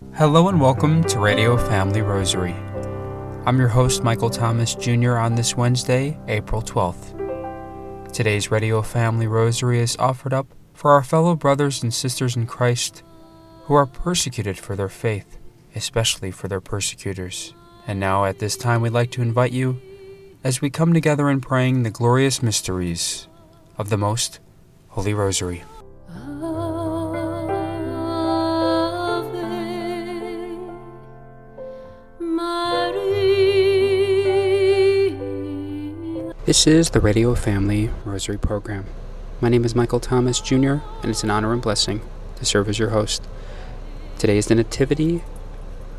Hello and welcome to Radio Family Rosary. I'm your host, Michael Thomas Jr., on this Wednesday, April 12th. Today's Radio Family Rosary is offered up for our fellow brothers and sisters in Christ who are persecuted for their faith, especially for their persecutors. And now, at this time, we'd like to invite you as we come together in praying the glorious mysteries of the Most Holy Rosary. This is the Radio Family Rosary Program. My name is Michael Thomas Jr., and it's an honor and blessing to serve as your host. Today is the Nativity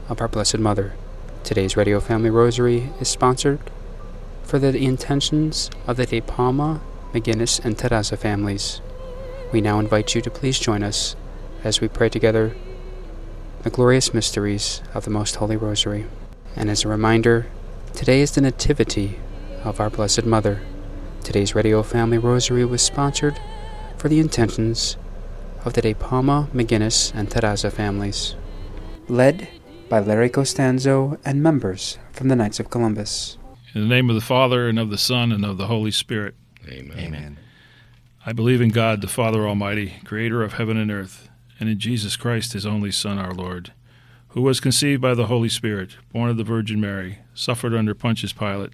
of our Blessed Mother. Today's Radio Family Rosary is sponsored for the intentions of the De Palma, McGinnis, and Teresa families. We now invite you to please join us as we pray together the glorious mysteries of the Most Holy Rosary. And as a reminder, today is the Nativity of our Blessed Mother. Today's Radio Family Rosary was sponsored for the intentions of the De Palma, McGinnis, and Teresa families. Led by Larry Costanzo and members from the Knights of Columbus. In the name of the Father, and of the Son, and of the Holy Spirit. Amen. Amen. I believe in God, the Father Almighty, creator of heaven and earth, and in Jesus Christ, his only Son, our Lord, who was conceived by the Holy Spirit, born of the Virgin Mary, suffered under Pontius Pilate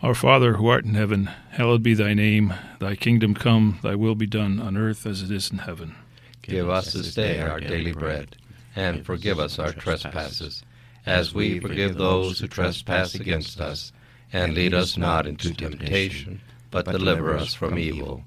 Our Father, who art in heaven, hallowed be thy name. Thy kingdom come, thy will be done, on earth as it is in heaven. Give us this day our daily bread, and forgive us our trespasses, as we forgive those who trespass against us. And lead us not into temptation, but deliver us from evil.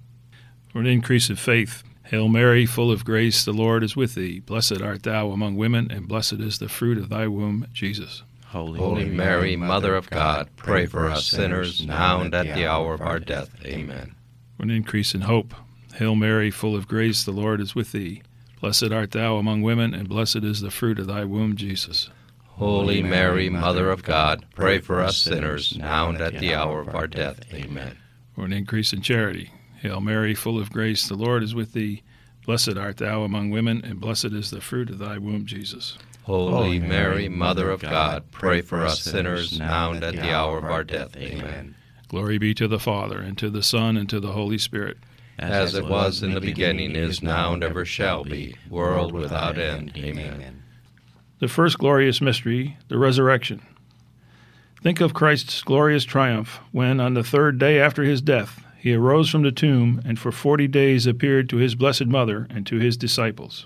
For an increase of faith, Hail Mary, full of grace, the Lord is with thee. Blessed art thou among women, and blessed is the fruit of thy womb, Jesus. Holy, Holy Mary, Mother of God, pray for us sinners, now and at the hour of our death. Amen. For an increase in hope, Hail Mary, full of grace, the Lord is with thee. Blessed art thou among women, and blessed is the fruit of thy womb, Jesus. Holy Mary, Mother of God, pray for us sinners, now and at the hour of our death. Amen. For an increase in charity, Hail Mary, full of grace, the Lord is with thee. Blessed art thou among women, and blessed is the fruit of thy womb, Jesus. Holy Mary, Mother of God, pray for us sinners now and at the hour of our death. Amen. Glory be to the Father, and to the Son, and to the Holy Spirit. As it was in the beginning, is now, and ever shall be, world without end. Amen. The first glorious mystery, the resurrection. Think of Christ's glorious triumph when, on the third day after his death, he arose from the tomb and for forty days appeared to his blessed mother and to his disciples.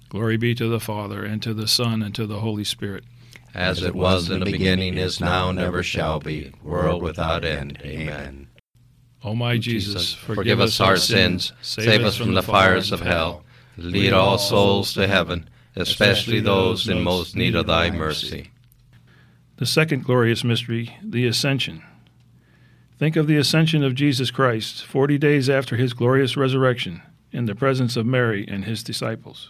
Glory be to the Father, and to the Son, and to the Holy Spirit. As it was in the beginning, is now, and ever shall be, world without end. Amen. O my Jesus, forgive us our sins, save us from the fires of hell, lead all souls to heaven especially those in most need of thy mercy. The second glorious mystery, the Ascension. Think of the ascension of Jesus Christ, forty days after his glorious resurrection, in the presence of Mary and his disciples.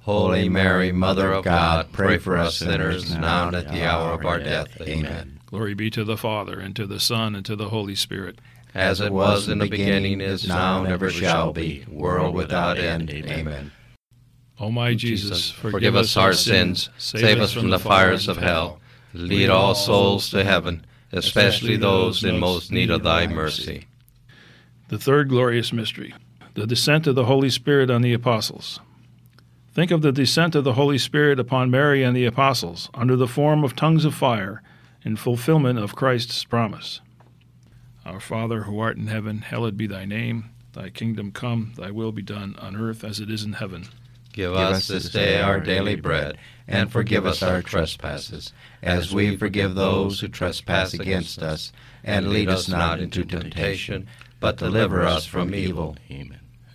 Holy Mary, Mother of God, pray for us sinners now and at the hour of our death. Amen. Glory be to the Father, and to the Son, and to the Holy Spirit. As it was in the beginning, is now, and ever shall be, world without end. Amen. O my Jesus, forgive us our sins, save us from the fires of hell, lead all souls to heaven, especially those in most need of thy mercy. The third glorious mystery, the descent of the Holy Spirit on the apostles. Think of the descent of the Holy Spirit upon Mary and the apostles under the form of tongues of fire in fulfillment of Christ's promise. Our Father, who art in heaven, hallowed be thy name. Thy kingdom come, thy will be done on earth as it is in heaven. Give us this day our daily bread, and forgive us our trespasses, as we forgive those who trespass against us. And lead us not into temptation, but deliver us from evil. Amen.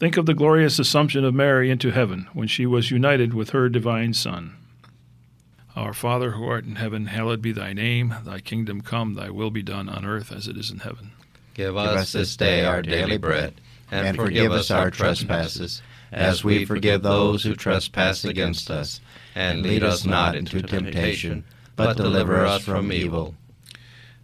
Think of the glorious Assumption of Mary into heaven when she was united with her divine Son. Our Father who art in heaven, hallowed be thy name. Thy kingdom come, thy will be done on earth as it is in heaven. Give us this day our daily bread, and forgive us our trespasses, as we forgive those who trespass against us. And lead us not into temptation, but deliver us from evil.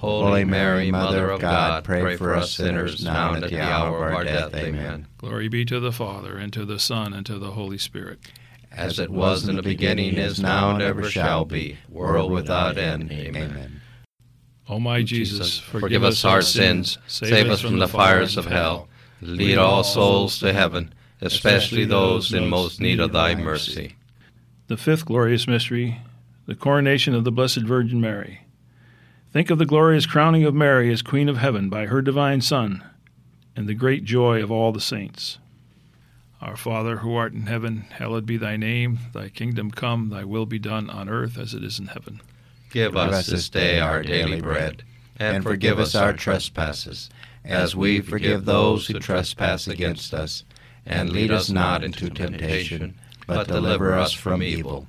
Holy Mary, Mother of God, pray for us sinners, now and at the hour of our death. Amen. Glory be to the Father, and to the Son, and to the Holy Spirit. As it was in the beginning, is now, and ever shall be, world without end. Amen. O my Jesus, Forgive us our sins, save us from the fires of hell, lead all souls to heaven, especially those in most need of thy mercy. The fifth glorious mystery, the coronation of the Blessed Virgin Mary. Think of the glorious crowning of Mary as Queen of Heaven by her divine Son, and the great joy of all the saints. Our Father, who art in heaven, hallowed be thy name. Thy kingdom come, thy will be done on earth as it is in heaven. Give us this day our daily bread, and forgive us our trespasses, as we forgive those who trespass against us. And lead us not into temptation, but deliver us from evil.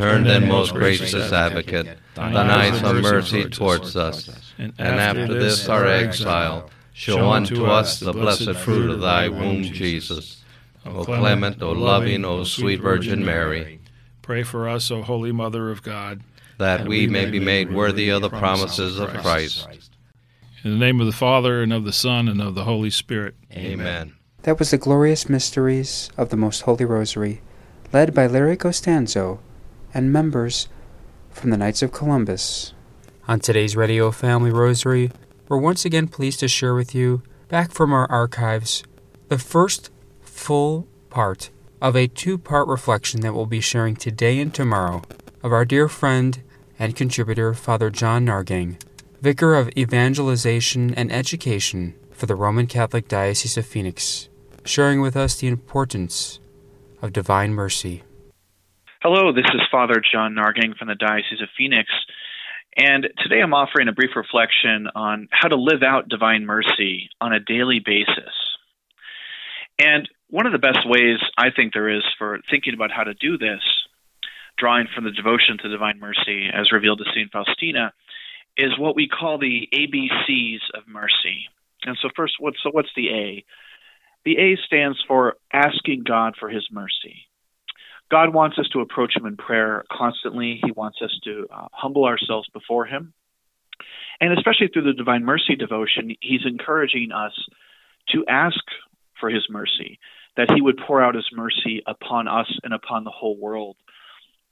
Turn then, most gracious advocate, thine eyes of mercy towards us, and after this our exile, show unto us the blessed fruit of thy womb, Jesus. O clement, O loving, O sweet Virgin Mary, pray for us, O Holy Mother of God, that we may be made worthy of the promises of Christ. In the name of the Father, and of the Son, and of the Holy Spirit. Amen. That was the glorious mysteries of the Most Holy Rosary, led by Larry Costanzo and members from the Knights of Columbus. On today's Radio Family Rosary, we're once again pleased to share with you, back from our archives, the first full part of a two part reflection that we'll be sharing today and tomorrow of our dear friend and contributor, Father John Nahrgang, Vicar of Evangelization and Education for the Roman Catholic Diocese of Phoenix, sharing with us the importance of divine mercy. Hello, this is Father John Nahrgang from the Diocese of Phoenix, and today I'm offering a brief reflection on how to live out divine mercy on a daily basis. And one of the best ways I think there is for thinking about how to do this, drawing from the devotion to divine mercy as revealed to St. Faustina, is what we call the ABCs of mercy. And so, first, what's, so what's the A? The A stands for asking God for his mercy. God wants us to approach Him in prayer constantly. He wants us to uh, humble ourselves before Him. And especially through the Divine Mercy devotion, He's encouraging us to ask for His mercy, that He would pour out His mercy upon us and upon the whole world.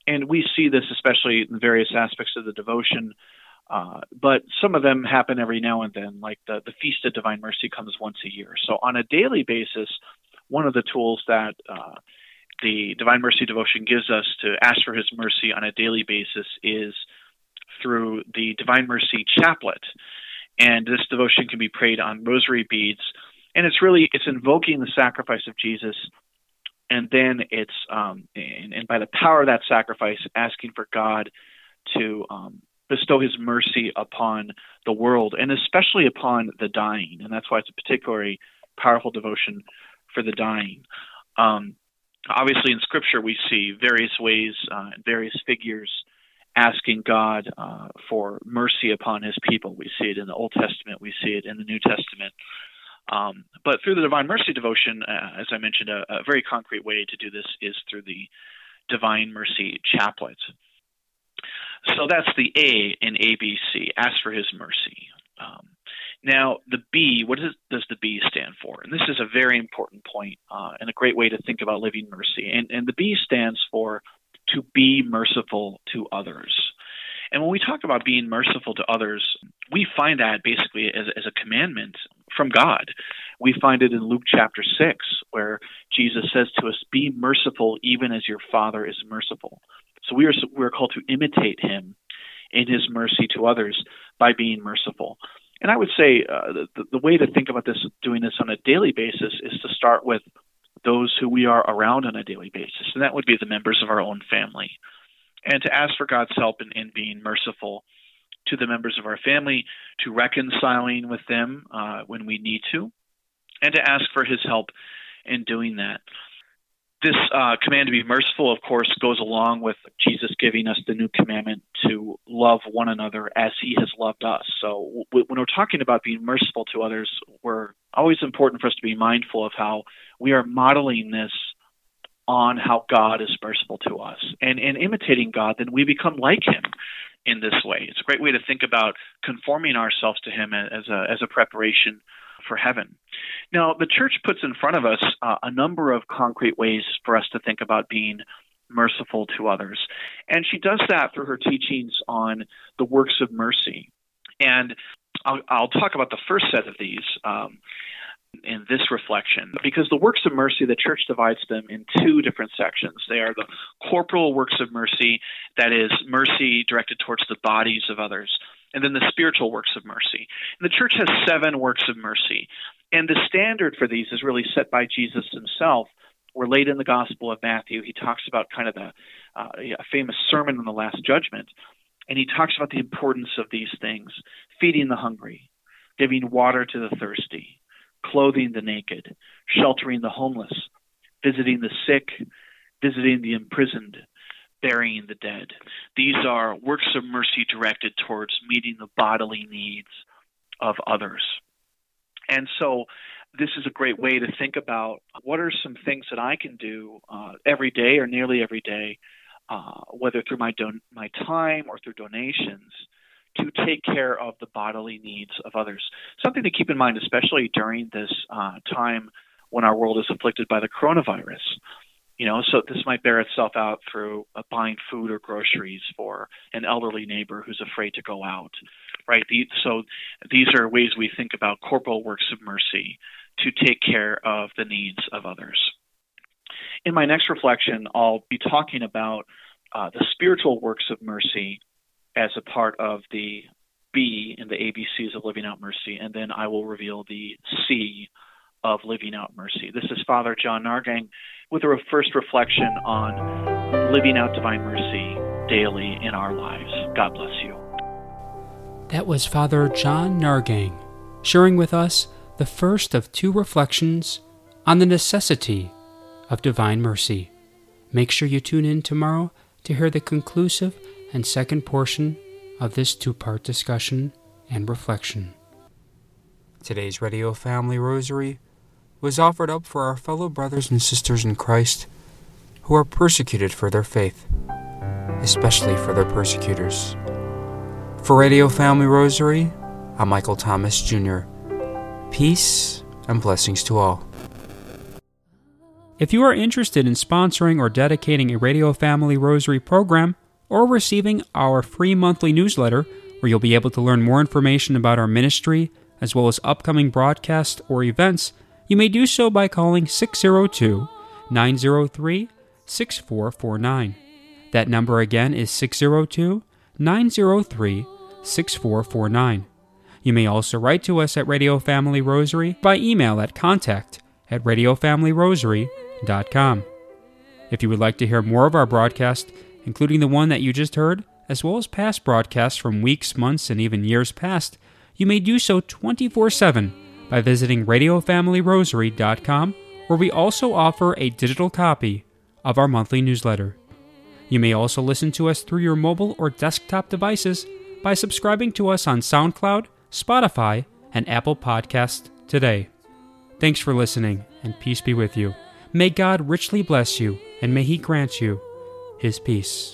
And we see this especially in various aspects of the devotion. Uh, but some of them happen every now and then, like the, the Feast of Divine Mercy comes once a year. So, on a daily basis, one of the tools that uh, the Divine Mercy devotion gives us to ask for His mercy on a daily basis is through the Divine Mercy Chaplet. And this devotion can be prayed on rosary beads, and it's really it's invoking the sacrifice of Jesus, and then it's um, and, and by the power of that sacrifice, asking for God to um, bestow His mercy upon the world, and especially upon the dying. And that's why it's a particularly powerful devotion for the dying. Um, obviously in scripture we see various ways uh, various figures asking God uh, for mercy upon his people. We see it in the Old Testament, we see it in the New Testament. Um, but through the Divine Mercy devotion, uh, as I mentioned, a, a, very concrete way to do this is through the Divine Mercy Chaplet. So that's the A in ABC, ask for his mercy. Um, now, the B, what does, does the B stand for? And this is a very important point uh, and a great way to think about living mercy. And, and the B stands for to be merciful to others. And when we talk about being merciful to others, we find that basically as, as a commandment from God. We find it in Luke chapter 6, where Jesus says to us, Be merciful even as your Father is merciful. So we are, we're called to imitate him in his mercy to others by being merciful. And I would say uh, the, the way to think about this, doing this on a daily basis, is to start with those who we are around on a daily basis, and that would be the members of our own family, and to ask for God's help in, in being merciful to the members of our family, to reconciling with them uh, when we need to, and to ask for His help in doing that this uh, command to be merciful, of course, goes along with Jesus giving us the new commandment to love one another as he has loved us. So, w- when we're talking about being merciful to others, we're always important for us to be mindful of how we are modeling this on how God is merciful to us. And in imitating God, then we become like him in this way. It's a great way to think about conforming ourselves to him as a, as a preparation for heaven. Now, the church puts in front of us uh, a number of concrete ways for us to think about being merciful to others. And she does that through her teachings on the works of mercy. And I'll, I'll talk about the first set of these um, in this reflection because the works of mercy, the church divides them in two different sections. They are the corporal works of mercy, that is, mercy directed towards the bodies of others and then the spiritual works of mercy. And the church has seven works of mercy. And the standard for these is really set by Jesus himself. We're late in the Gospel of Matthew. He talks about kind of uh, a famous sermon on the Last Judgment, and he talks about the importance of these things: feeding the hungry, giving water to the thirsty, clothing the naked, sheltering the homeless, visiting the sick, visiting the imprisoned, burying the dead. These are works of mercy directed towards meeting the bodily needs of others. And so, this is a great way to think about what are some things that I can do uh, every day or nearly every day, uh, whether through my don- my time or through donations, to take care of the bodily needs of others. Something to keep in mind, especially during this uh, time when our world is afflicted by the coronavirus. You know, so this might bear itself out through uh, buying food or groceries for an elderly neighbor who's afraid to go out, right? The, so these are ways we think about corporal works of mercy to take care of the needs of others. In my next reflection, I'll be talking about uh, the spiritual works of mercy as a part of the B in the ABCs of living out mercy, and then I will reveal the C of living out mercy. This is Father John Nahrgang with a first reflection on living out divine mercy daily in our lives. God bless you. That was Father John Nahrgang sharing with us the first of two reflections on the necessity of divine mercy. Make sure you tune in tomorrow to hear the conclusive and second portion of this two part discussion and reflection. Today's Radio Family Rosary was offered up for our fellow brothers and sisters in Christ who are persecuted for their faith, especially for their persecutors. For Radio Family Rosary, I'm Michael Thomas Jr. Peace and blessings to all. If you are interested in sponsoring or dedicating a Radio Family Rosary program or receiving our free monthly newsletter, where you'll be able to learn more information about our ministry as well as upcoming broadcasts or events, you may do so by calling 602 903 6449. That number again is 602 903 6449. You may also write to us at Radio Family Rosary by email at contact at radiofamilyrosary.com. If you would like to hear more of our broadcast, including the one that you just heard, as well as past broadcasts from weeks, months, and even years past, you may do so 24 7 by visiting RadioFamilyRosary.com, where we also offer a digital copy of our monthly newsletter. You may also listen to us through your mobile or desktop devices by subscribing to us on SoundCloud, Spotify, and Apple Podcasts today. Thanks for listening, and peace be with you. May God richly bless you, and may He grant you His peace.